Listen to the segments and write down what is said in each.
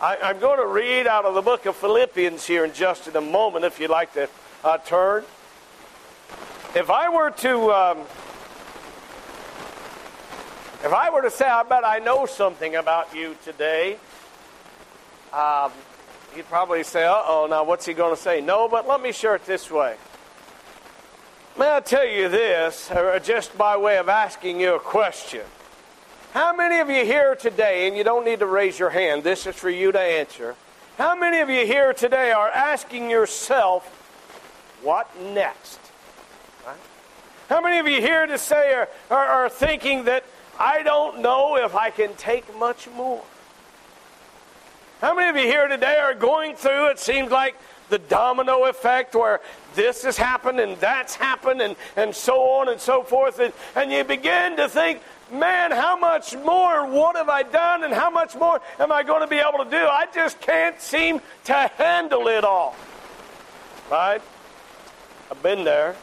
I, am going to read out of the book of Philippians here in just in a moment, if you'd like to uh, turn. If I were to, um, if I were to say, I bet I know something about you today, um, you'd probably say, uh oh, now what's he going to say? No, but let me share it this way. May I tell you this, uh, just by way of asking you a question? How many of you here today, and you don't need to raise your hand, this is for you to answer. How many of you here today are asking yourself, what next? Right? How many of you here to say are, are, are thinking that I don't know if I can take much more? How many of you here today are going through, it seems like, the domino effect where this has happened and that's happened and, and so on and so forth. And, and you begin to think, man, how much more, what have I done, and how much more am I going to be able to do? I just can't seem to handle it all. Right? I've been there.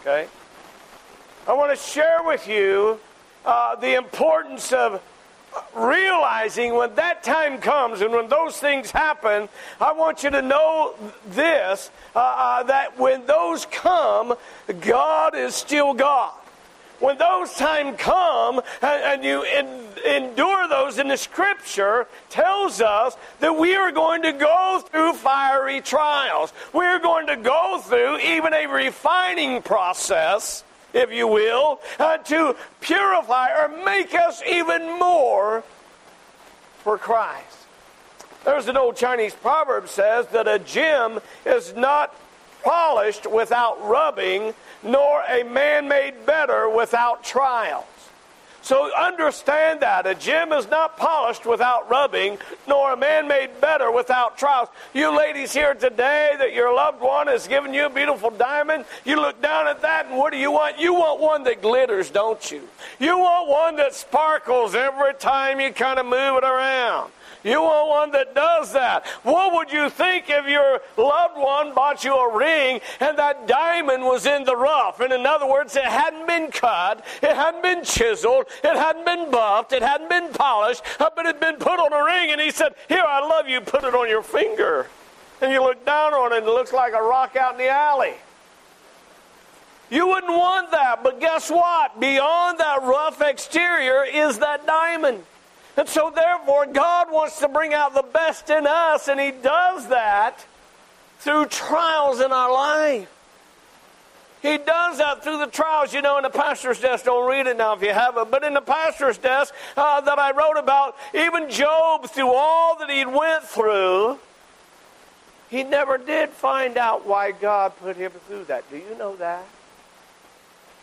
Okay? I want to share with you uh, the importance of realizing when that time comes and when those things happen, I want you to know this uh, uh, that when those come, God is still God when those times come and, and you in, endure those in the scripture tells us that we are going to go through fiery trials. We're going to go through even a refining process if you will uh, to purify or make us even more for christ. There's an old chinese proverb says that a gem is not polished without rubbing nor a man made better without trials. So understand that. A gem is not polished without rubbing, nor a man made better without trials. You ladies here today, that your loved one has given you a beautiful diamond, you look down at that, and what do you want? You want one that glitters, don't you? You want one that sparkles every time you kind of move it around. You want one that does that. What would you think if your loved one bought you a ring and that diamond was in the rough? And in other words, it hadn't been cut, it hadn't been chiseled, it hadn't been buffed, it hadn't been polished, uh, but it had been put on a ring. And he said, Here, I love you, put it on your finger. And you look down on it and it looks like a rock out in the alley. You wouldn't want that, but guess what? Beyond that rough exterior is that diamond. And so, therefore, God wants to bring out the best in us, and He does that through trials in our life. He does that through the trials. You know, in the pastor's desk, don't read it now if you haven't, but in the pastor's desk uh, that I wrote about, even Job, through all that he went through, he never did find out why God put him through that. Do you know that?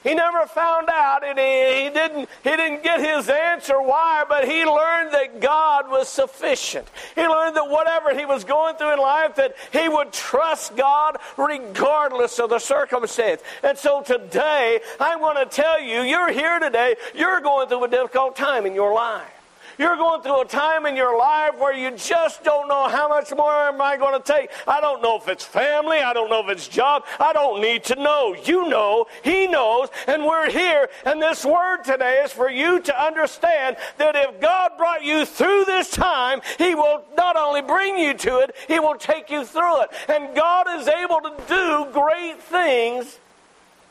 He never found out, and he, he, didn't, he didn't get his answer why, but he learned that God was sufficient. He learned that whatever he was going through in life, that he would trust God regardless of the circumstance. And so today, I want to tell you, you're here today, you're going through a difficult time in your life. You're going through a time in your life where you just don't know how much more am I going to take. I don't know if it's family. I don't know if it's job. I don't need to know. You know. He knows. And we're here. And this word today is for you to understand that if God brought you through this time, He will not only bring you to it, He will take you through it. And God is able to do great things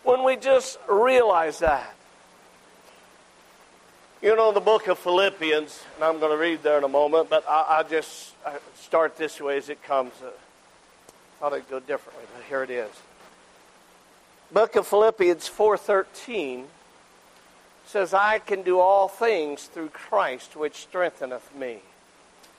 when we just realize that. You know, the book of Philippians, and I'm going to read there in a moment, but I, will just start this way as it comes. I thought I'd go differently, but here it is. Book of Philippians 4.13 says, I can do all things through Christ which strengtheneth me.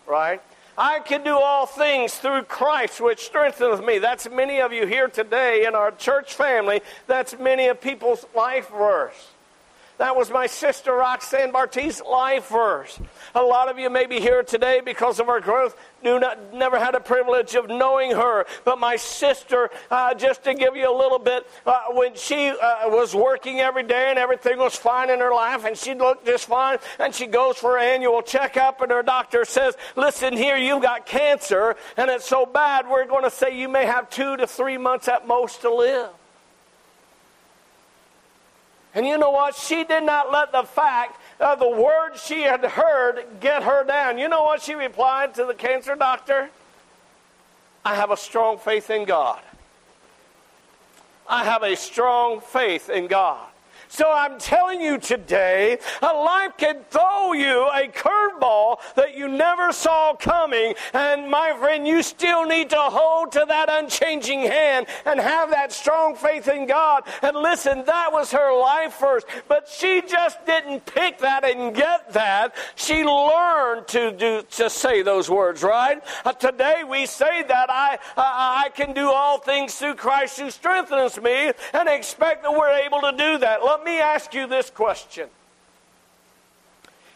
Right? I can do all things through Christ which strengtheneth me. That's many of you here today in our church family. That's many of people's life verse. That was my sister Roxanne Bart's life verse. A lot of you may be here today because of our growth, do not, never had a privilege of knowing her. But my sister, uh, just to give you a little bit, uh, when she uh, was working every day and everything was fine in her life and she looked just fine, and she goes for an annual checkup, and her doctor says, Listen here, you've got cancer, and it's so bad, we're going to say you may have two to three months at most to live. And you know what? She did not let the fact of the words she had heard get her down. You know what she replied to the cancer doctor? I have a strong faith in God. I have a strong faith in God. So I'm telling you today, a life can throw you a curveball that you never saw coming. And my friend, you still need to hold to that unchanging hand and have that strong faith in God. And listen, that was her life first. But she just didn't pick that and get that. She learned to do, to say those words, right? Uh, today we say that I, uh, I can do all things through Christ who strengthens me and expect that we're able to do that. Let me ask you this question.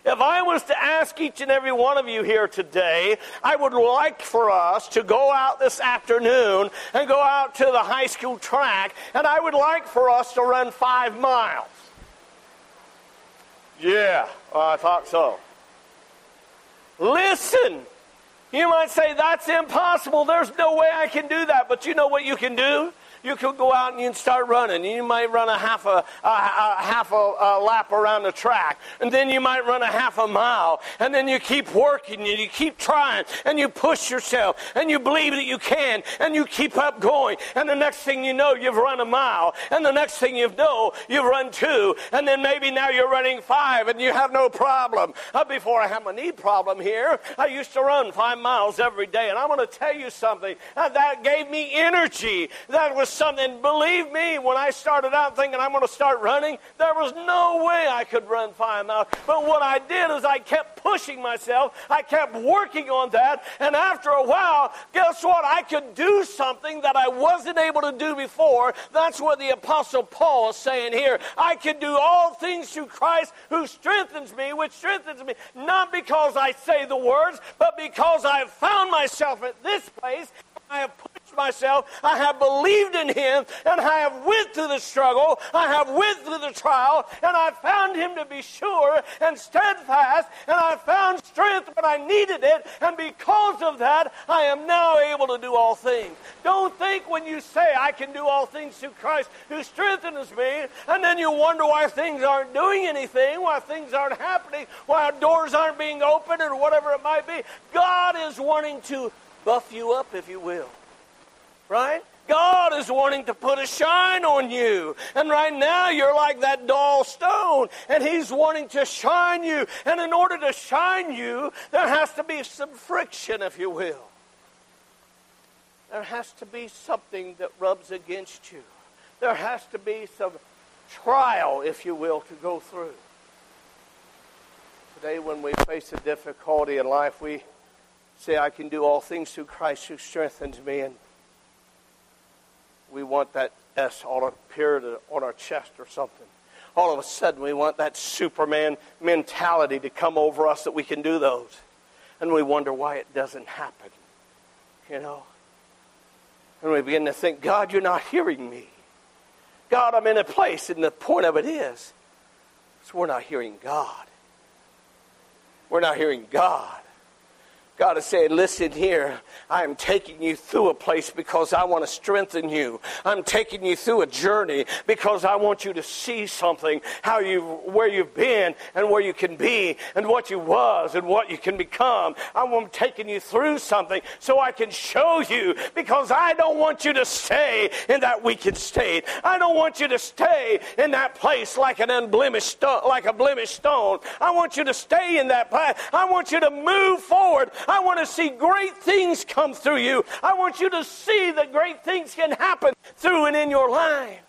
If I was to ask each and every one of you here today, I would like for us to go out this afternoon and go out to the high school track, and I would like for us to run five miles. Yeah, I thought so. Listen, you might say that's impossible. There's no way I can do that. But you know what you can do? You could go out and you can start running. You might run a half a, a, a half a, a, lap around the track, and then you might run a half a mile, and then you keep working and you keep trying and you push yourself and you believe that you can and you keep up going. And the next thing you know, you've run a mile, and the next thing you know, you've run two, and then maybe now you're running five, and you have no problem. Uh, before I had my knee problem here, I used to run five miles every day, and I'm going to tell you something uh, that gave me energy. That was something, believe me, when I started out thinking I'm going to start running, there was no way I could run five miles. But what I did is I kept pushing myself, I kept working on that, and after a while, guess what? I could do something that I wasn't able to do before. That's what the Apostle Paul is saying here. I can do all things through Christ who strengthens me, which strengthens me, not because I say the words, but because I have found myself at this place. I have pushed myself. I have believed in Him, and I have went through the struggle. I have went through the trial, and I found Him to be sure and steadfast, and I found strength when I needed it, and because of that, I am now able to do all things. Don't think when you say, I can do all things through Christ who strengthens me, and then you wonder why things aren't doing anything, why things aren't happening, why doors aren't being opened, or whatever it might be. God is wanting to buff you up, if you will. Right? God is wanting to put a shine on you. And right now you're like that dull stone, and He's wanting to shine you. And in order to shine you, there has to be some friction, if you will. There has to be something that rubs against you. There has to be some trial, if you will, to go through. Today, when we face a difficulty in life, we say, I can do all things through Christ who strengthens me. And we want that S on our chest or something. All of a sudden, we want that Superman mentality to come over us that we can do those. And we wonder why it doesn't happen. You know? And we begin to think, God, you're not hearing me. God, I'm in a place, and the point of it is, is we're not hearing God. We're not hearing God. God is saying, listen here, I am taking you through a place because I want to strengthen you. I'm taking you through a journey because I want you to see something, how you, where you've been and where you can be and what you was and what you can become. I'm taking you through something so I can show you because I don't want you to stay in that wicked state. I don't want you to stay in that place like an unblemished stone, like a blemished stone. I want you to stay in that place. I want you to move forward. I want to see great things come through you. I want you to see that great things can happen through and in your life.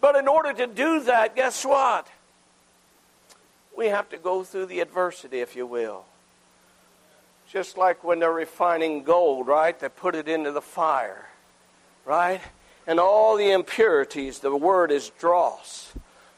But in order to do that, guess what? We have to go through the adversity, if you will. Just like when they're refining gold, right? They put it into the fire, right? And all the impurities, the word is dross.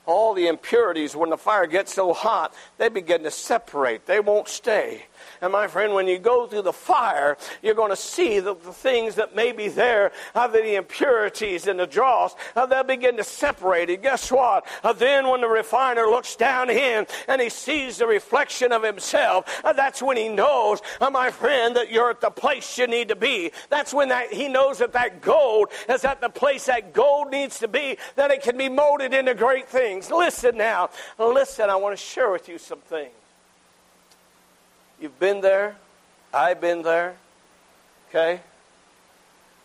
All the impurities, when the fire gets so hot, they begin to separate. They won't stay. And my friend, when you go through the fire, you're going to see the, the things that may be there, uh, the impurities and the dross, they'll begin to separate it. Guess what? Uh, then when the refiner looks down in and he sees the reflection of himself, uh, that's when he knows, uh, my friend, that you're at the place you need to be. That's when that, he knows that that gold is at the place that gold needs to be, that it can be molded into great things. Listen now. Listen, I want to share with you some things. You've been there. I've been there. Okay?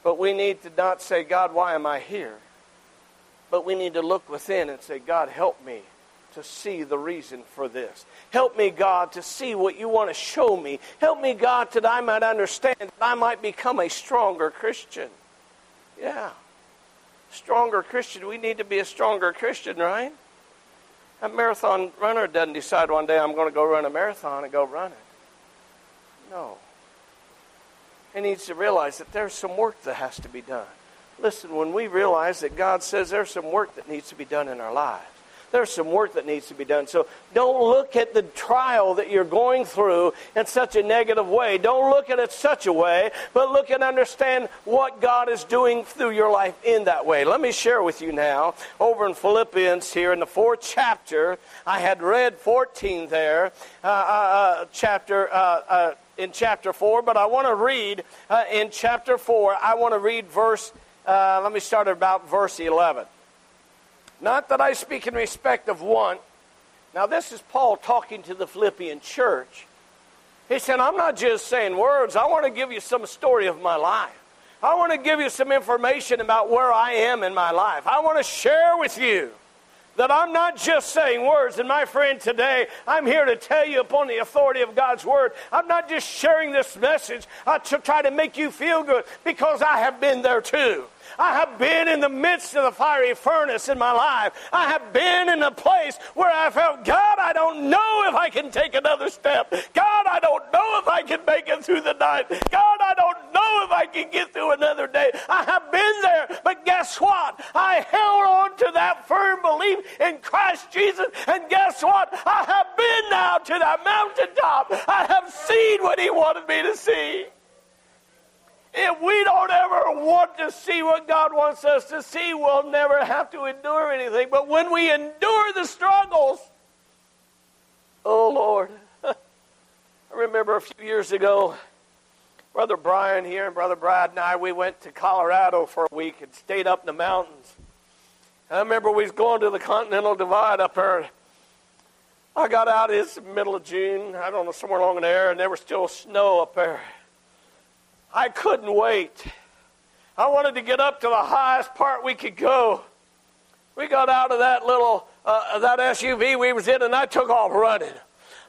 But we need to not say, God, why am I here? But we need to look within and say, God, help me to see the reason for this. Help me, God, to see what you want to show me. Help me, God, that I might understand, that I might become a stronger Christian. Yeah. Stronger Christian. We need to be a stronger Christian, right? A marathon runner doesn't decide one day I'm going to go run a marathon and go run it. No. He needs to realize that there's some work that has to be done. Listen, when we realize that God says there's some work that needs to be done in our lives, there's some work that needs to be done. So don't look at the trial that you're going through in such a negative way. Don't look at it such a way, but look and understand what God is doing through your life in that way. Let me share with you now over in Philippians here in the fourth chapter. I had read 14 there, uh, uh, uh chapter. Uh, uh, in chapter 4, but I want to read uh, in chapter 4, I want to read verse, let me start about verse 11. Not that I speak in respect of one. Now, this is Paul talking to the Philippian church. He said, I'm not just saying words, I want to give you some story of my life. I want to give you some information about where I am in my life. I want to share with you that I'm not just saying words. And my friend, today, I'm here to tell you upon the authority of God's word, I'm not just sharing this message to try to make you feel good because I have been there too. I have been in the midst of the fiery furnace in my life. I have been in a place where I felt, God, I don't know if I can take another step. God, I don't know if I can make it through the night. God, I don't know if I can get through another day. I have been there, but guess what? I held on to that firm belief in Christ Jesus, and guess what? I have been now to that mountaintop. I have seen what He wanted me to see. If we don't ever want to see what God wants us to see, we'll never have to endure anything. But when we endure the struggles, oh Lord. I remember a few years ago, Brother Brian here and Brother Brad and I, we went to Colorado for a week and stayed up in the mountains. I remember we was going to the Continental Divide up there. I got out, it's the middle of June, I don't know, somewhere along there, and there was still snow up there. I couldn't wait. I wanted to get up to the highest part we could go. We got out of that little uh, that SUV we was in, and I took off running.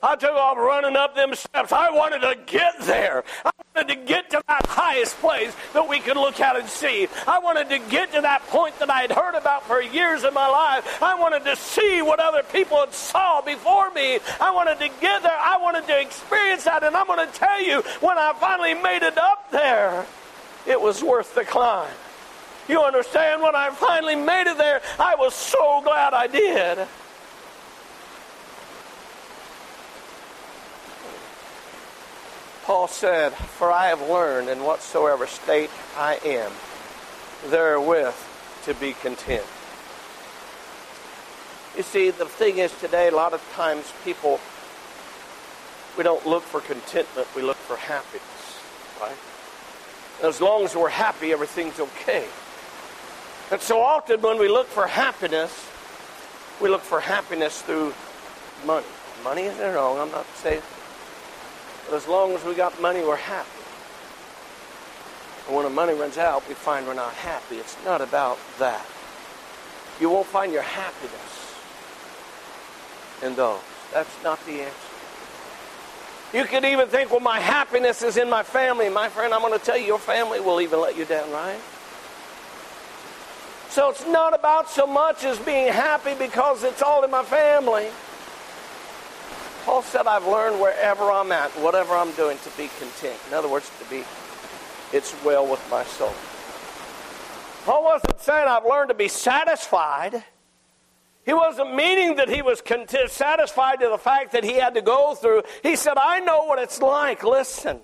I took off running up them steps. I wanted to get there. I wanted to get to that highest place that we could look out and see. I wanted to get to that point that I had heard about for years in my life. I wanted to see what other people had saw before me. I wanted to get there. I wanted to experience that. And I'm going to tell you, when I finally made it up there, it was worth the climb. You understand? When I finally made it there, I was so glad I did. Paul said, For I have learned in whatsoever state I am, therewith to be content. You see, the thing is today, a lot of times people, we don't look for contentment, we look for happiness, right? And as long as we're happy, everything's okay. And so often when we look for happiness, we look for happiness through money. Money isn't wrong, I'm not saying but as long as we got money, we're happy. And when the money runs out, we find we're not happy. It's not about that. You won't find your happiness in those. That's not the answer. You could even think, well, my happiness is in my family. My friend, I'm going to tell you, your family will even let you down, right? So it's not about so much as being happy because it's all in my family. Paul said, I've learned wherever I'm at, whatever I'm doing, to be content. In other words, to be, it's well with my soul. Paul wasn't saying I've learned to be satisfied. He wasn't meaning that he was content, satisfied to the fact that he had to go through. He said, I know what it's like. Listen.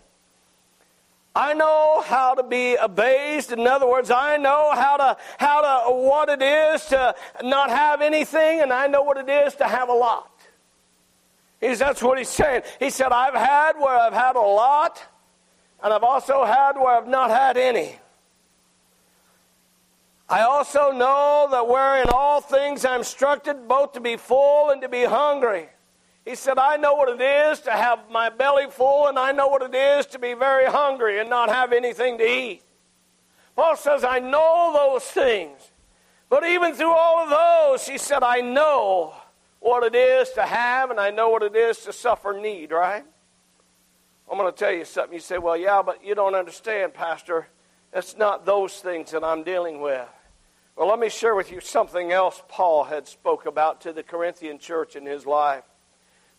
I know how to be abased. In other words, I know how to, how to, what it is to not have anything, and I know what it is to have a lot. That's what he's saying. He said, I've had where I've had a lot, and I've also had where I've not had any. I also know that where in all things I'm instructed both to be full and to be hungry. He said, I know what it is to have my belly full, and I know what it is to be very hungry and not have anything to eat. Paul says, I know those things. But even through all of those, he said, I know what it is to have, and I know what it is to suffer need, right? I'm going to tell you something. You say, well, yeah, but you don't understand, Pastor. It's not those things that I'm dealing with. Well, let me share with you something else Paul had spoke about to the Corinthian church in his life.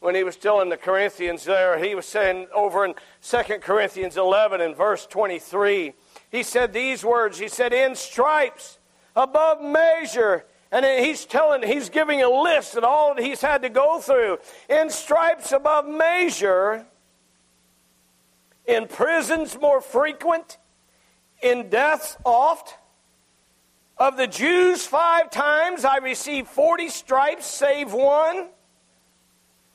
When he was telling the Corinthians there, he was saying over in 2 Corinthians 11 and verse 23, he said these words. He said, In stripes above measure. And he's telling, he's giving a list of all that he's had to go through. In stripes above measure, in prisons more frequent, in deaths oft. Of the Jews, five times I received 40 stripes, save one.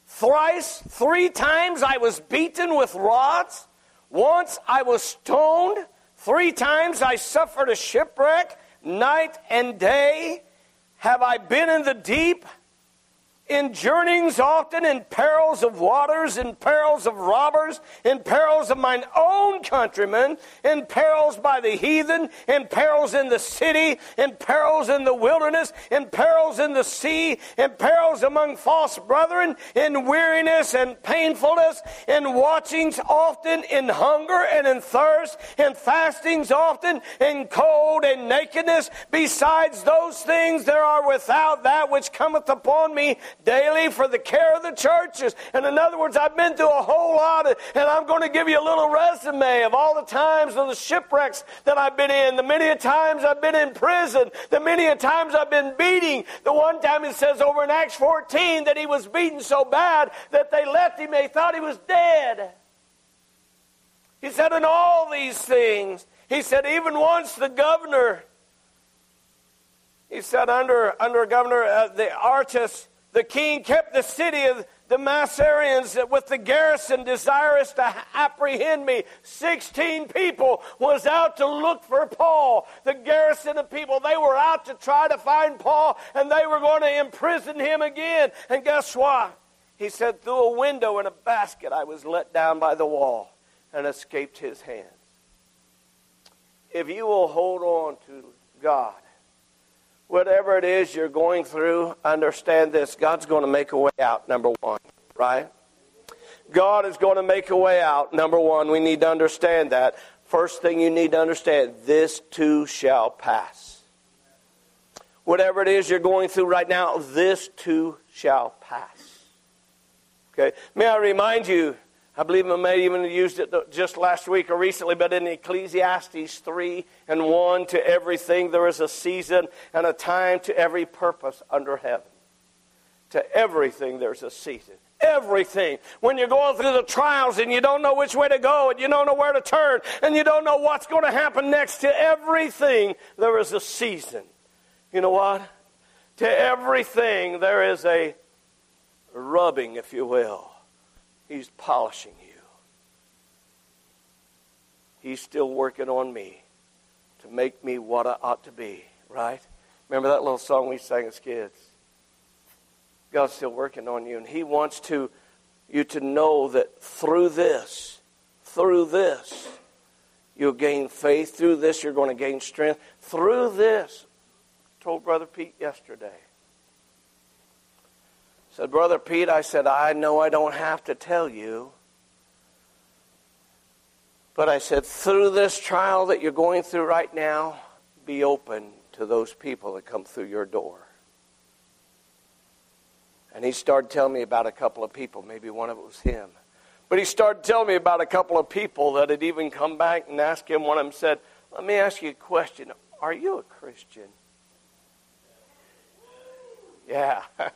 Thrice, three times I was beaten with rods. Once I was stoned. Three times I suffered a shipwreck. Night and day have I been in the deep in journeyings often, in perils of waters, in perils of robbers, in perils of mine own countrymen, in perils by the heathen, in perils in the city, in perils in the wilderness, in perils in the sea, in perils among false brethren, in weariness and painfulness, in watchings often, in hunger and in thirst, in fastings often, in cold and nakedness. Besides those things, there are without that which cometh upon me daily for the care of the churches. And in other words, I've been through a whole lot, of, and I'm going to give you a little resume of all the times of the shipwrecks that I've been in, the many times I've been in prison, the many times I've been beating. The one time it says over in Acts 14 that he was beaten so bad that they left him, they thought he was dead. He said, in all these things, he said, even once the governor, he said, under, under Governor uh, the Aretas, the king kept the city of the Massyrians with the garrison desirous to apprehend me. Sixteen people was out to look for Paul. The garrison of people, they were out to try to find Paul and they were going to imprison him again. And guess what? He said, through a window in a basket, I was let down by the wall and escaped his hands. If you will hold on to God, whatever it is you're going through, understand this God's going to make a way out, number one, right? God is going to make a way out, number one. We need to understand that. First thing you need to understand this too shall pass. Whatever it is you're going through right now, this too shall pass. Okay? May I remind you I believe I may even used it just last week or recently, but in Ecclesiastes 3 and 1, to everything there is a season and a time to every purpose under heaven. To everything there's a season. Everything. When you're going through the trials and you don't know which way to go and you don't know where to turn and you don't know what's going to happen next, to everything there is a season. You know what? To everything there is a rubbing, if you will He's polishing you. He's still working on me to make me what I ought to be, right? Remember that little song we sang as kids? God's still working on you, and He wants to you to know that through this, through this, you'll gain faith. Through this, you're going to gain strength. Through this, I told Brother Pete yesterday said, Brother Pete, I said, I know I don't have to tell you. But I said, through this trial that you're going through right now, be open to those people that come through your door. And he started telling me about a couple of people. Maybe one of it was him. But he started telling me about a couple of people that had even come back and asked him. One of them said, Let me ask you a question. Are you a Christian? Yeah.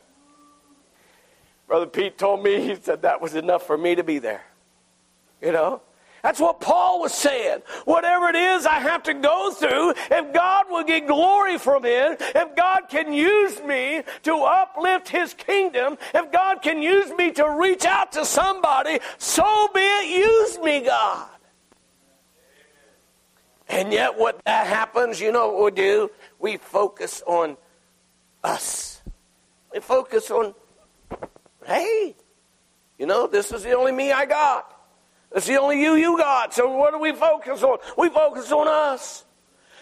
Brother Pete told me, he said that was enough for me to be there. You know? That's what Paul was saying. Whatever it is I have to go through, if God will get glory from it, if God can use me to uplift His kingdom, if God can use me to reach out to somebody, so be it. Use me, God. And yet, what that happens, you know what we do? We focus on us. We focus on, hey, you know, this is the only me I got. It's the only you you got. So what do we focus on? We focus on us.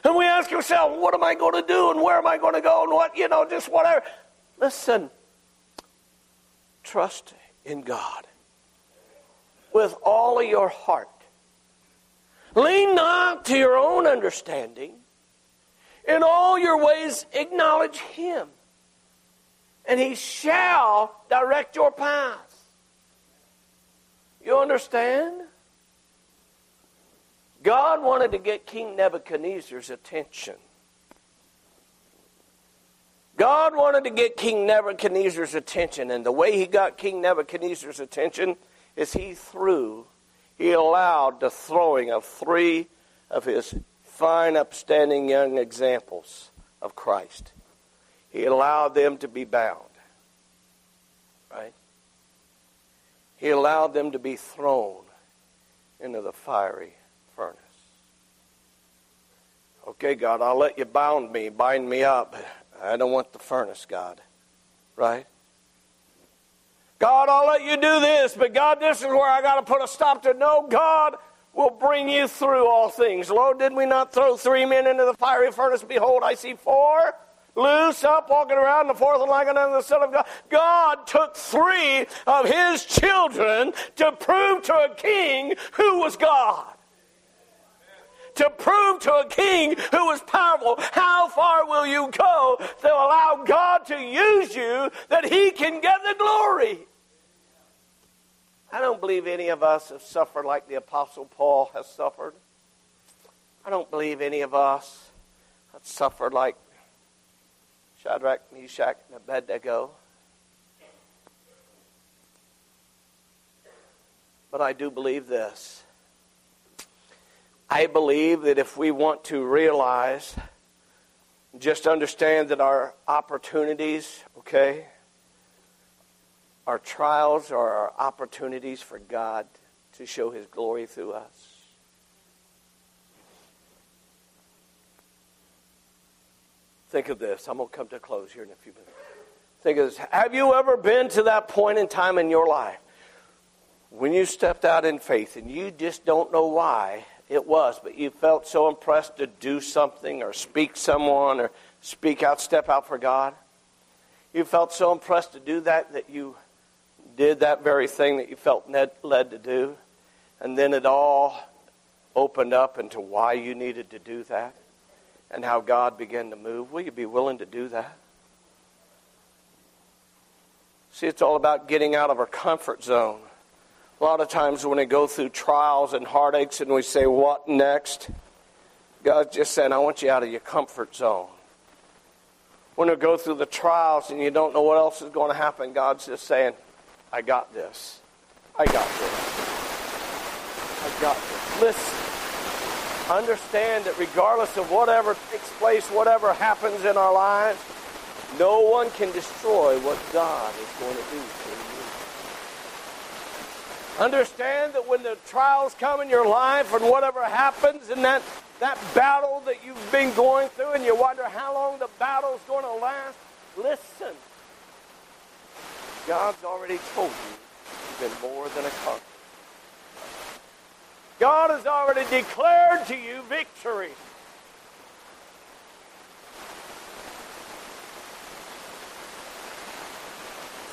And we ask ourselves, what am I going to do and where am I going to go and what, you know, just whatever. Listen, trust in God with all of your heart. Lean not to your own understanding. In all your ways, acknowledge Him, and He shall direct your path. You understand? God wanted to get King Nebuchadnezzar's attention. God wanted to get King Nebuchadnezzar's attention, and the way he got King Nebuchadnezzar's attention is he threw, he allowed the throwing of three of his fine, upstanding young examples of Christ. He allowed them to be bound. Right? He allowed them to be thrown into the fiery furnace. Okay, God, I'll let you bound me, bind me up. I don't want the furnace, God. Right? God, I'll let you do this, but God, this is where I got to put a stop to. No, God will bring you through all things. Lo, did we not throw three men into the fiery furnace? Behold, I see four loose up, walking around, the fourth and like another, the Son of God. God took three of his children to prove to a king who was God. To prove to a king who was powerful, how far will you go to allow God to use you that he can get the glory? I don't believe any of us have suffered like the Apostle Paul has suffered. I don't believe any of us have suffered like Shadrach, Meshach, and Abednego. But I do believe this. I believe that if we want to realize, just understand that our opportunities, okay, our trials are our opportunities for God to show His glory through us. Think of this. I'm going to come to a close here in a few minutes. Think of this. Have you ever been to that point in time in your life when you stepped out in faith and you just don't know why it was, but you felt so impressed to do something or speak someone or speak out, step out for God? You felt so impressed to do that that you did that very thing that you felt led to do, and then it all opened up into why you needed to do that and how God began to move. Will you be willing to do that? See, it's all about getting out of our comfort zone. A lot of times when we go through trials and heartaches and we say, What next? God's just saying, I want you out of your comfort zone. When we go through the trials and you don't know what else is going to happen, God's just saying, I got this. I got this. I got this. Listen understand that regardless of whatever takes place, whatever happens in our lives, no one can destroy what God is going to do for you. Understand that when the trials come in your life and whatever happens in that, that battle that you've been going through and you wonder how long the battle's going to last, listen. God's already told you you've been more than a conqueror. God has already declared to you victory.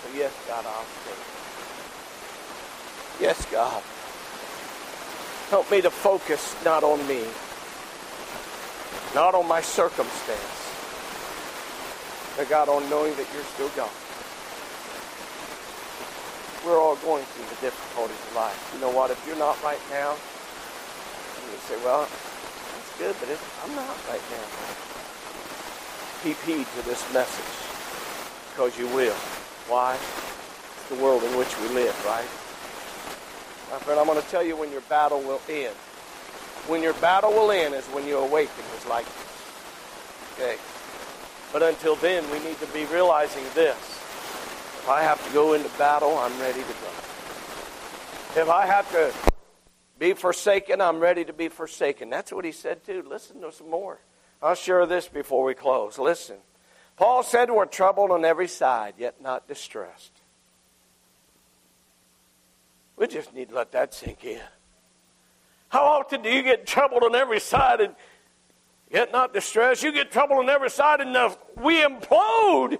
So, yes, God, I'll stay. Yes, God. Help me to focus not on me, not on my circumstance, but God, on knowing that you're still God. We're all going through the difficulties of life. You know what? If you're not right now, say, well, that's good, but I'm not right now. Keep heed to this message. Because you will. Why? It's the world in which we live, right? My friend, I'm going to tell you when your battle will end. When your battle will end is when you awaken It's like, okay. But until then, we need to be realizing this. If I have to go into battle, I'm ready to go. If I have to be forsaken, I'm ready to be forsaken. That's what he said too. Listen to some more. I'll share this before we close. Listen. Paul said we're troubled on every side, yet not distressed. We just need to let that sink in. How often do you get troubled on every side and yet not distressed? You get troubled on every side and uh, we implode.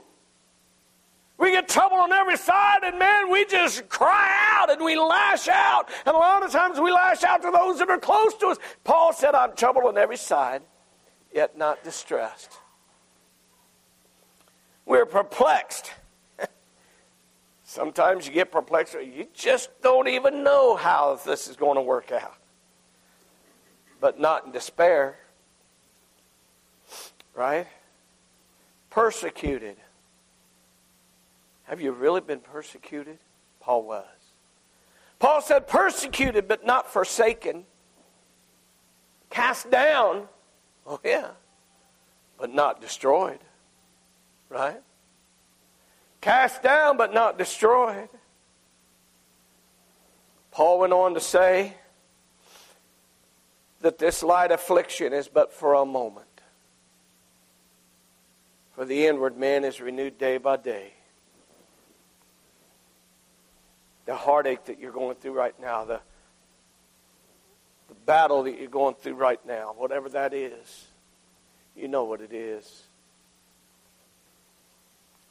We get trouble on every side, and man, we just cry out and we lash out. And a lot of times we lash out to those that are close to us. Paul said, I'm troubled on every side, yet not distressed. We're perplexed. Sometimes you get perplexed, you just don't even know how this is going to work out. But not in despair. Right? Persecuted have you really been persecuted? Paul was. Paul said, persecuted but not forsaken. Cast down. Oh, yeah. But not destroyed. Right? Cast down but not destroyed. Paul went on to say that this light affliction is but for a moment. For the inward man is renewed day by day the heartache that you're going through right now, the, the battle that you're going through right now, whatever that is, you know what it is.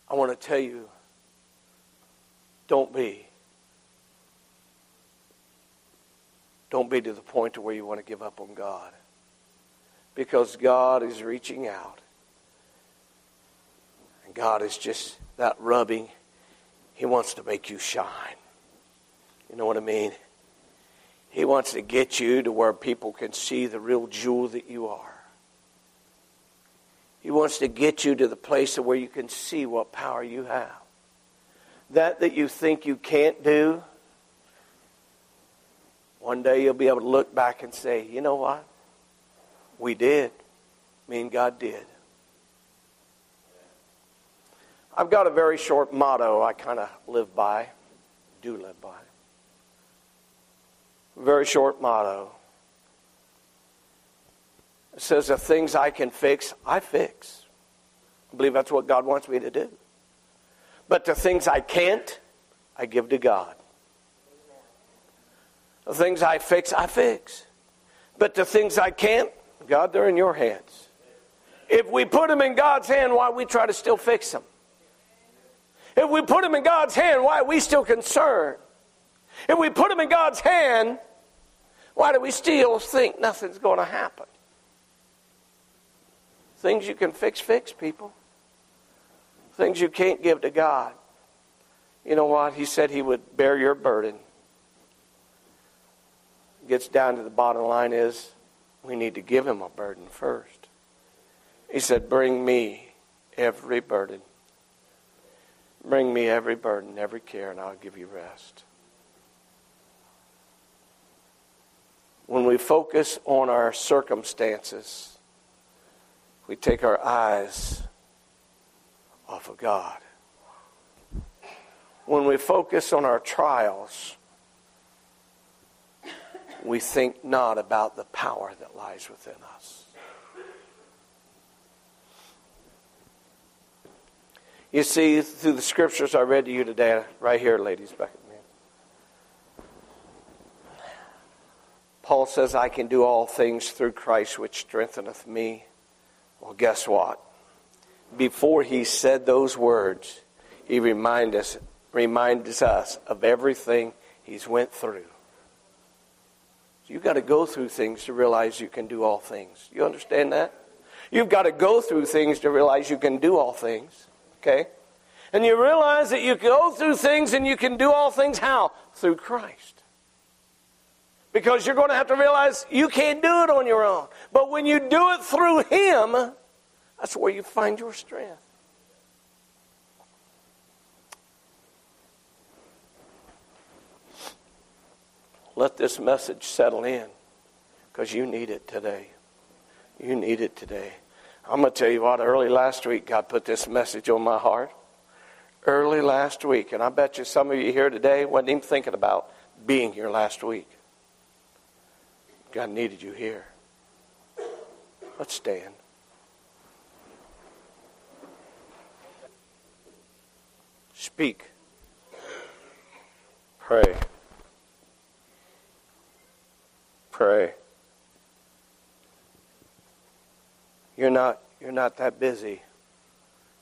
I want to tell you don't be. Don't be to the point to where you want to give up on God. Because God is reaching out. And God is just that rubbing. He wants to make you shine. Know what I mean? He wants to get you to where people can see the real jewel that you are. He wants to get you to the place where you can see what power you have. That that you think you can't do, one day you'll be able to look back and say, you know what? We did. Me and God did. I've got a very short motto I kind of live by, do live by. Very short motto. It says, The things I can fix, I fix. I believe that's what God wants me to do. But the things I can't, I give to God. The things I fix, I fix. But the things I can't, God, they're in your hands. If we put them in God's hand, why we try to still fix them? If we put them in God's hand, why are we still concerned? If we put them in God's hand, why do we still think nothing's going to happen? Things you can fix, fix, people. Things you can't give to God. You know what? He said he would bear your burden. Gets down to the bottom line is we need to give him a burden first. He said, Bring me every burden. Bring me every burden, every care, and I'll give you rest. When we focus on our circumstances, we take our eyes off of God. When we focus on our trials, we think not about the power that lies within us. You see, through the scriptures I read to you today, right here, ladies, back Paul says, I can do all things through Christ which strengtheneth me. Well, guess what? Before he said those words, he remind us, reminds us of everything he's went through. You've got to go through things to realize you can do all things. You understand that? You've got to go through things to realize you can do all things. Okay? And you realize that you go through things and you can do all things how? Through Christ because you're going to have to realize you can't do it on your own. But when you do it through Him, that's where you find your strength. Let this message settle in because you need it today. You need it today. I'm going to tell you what, early last week, God put this message on my heart. Early last week, and I bet you some of you here today wasn't even thinking about being here last week. God needed you here. Let's stand. Speak. Pray. Pray. You're not you're not that busy.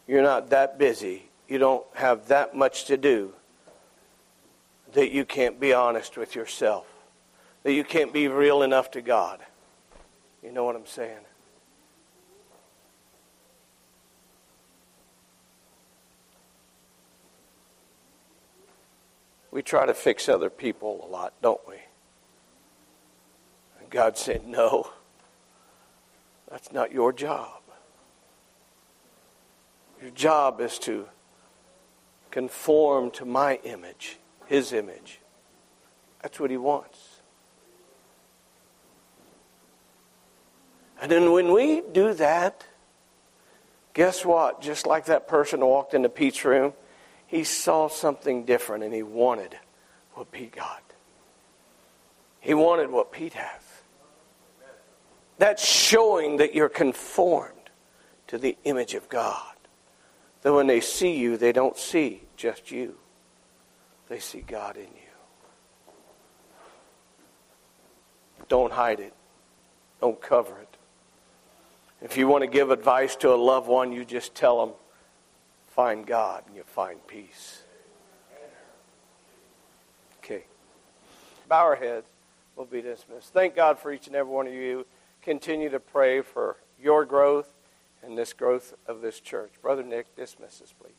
You're not that busy. You don't have that much to do that you can't be honest with yourself. That you can't be real enough to God. You know what I'm saying? We try to fix other people a lot, don't we? And God said, No, that's not your job. Your job is to conform to my image, His image. That's what He wants. And then when we do that, guess what? Just like that person walked into Pete's room, he saw something different and he wanted what Pete got. He wanted what Pete has. That's showing that you're conformed to the image of God. That when they see you, they don't see just you, they see God in you. Don't hide it, don't cover it. If you want to give advice to a loved one, you just tell them, find God and you find peace. Okay. Bow our heads. We'll be dismissed. Thank God for each and every one of you. Continue to pray for your growth and this growth of this church. Brother Nick, dismiss us, please.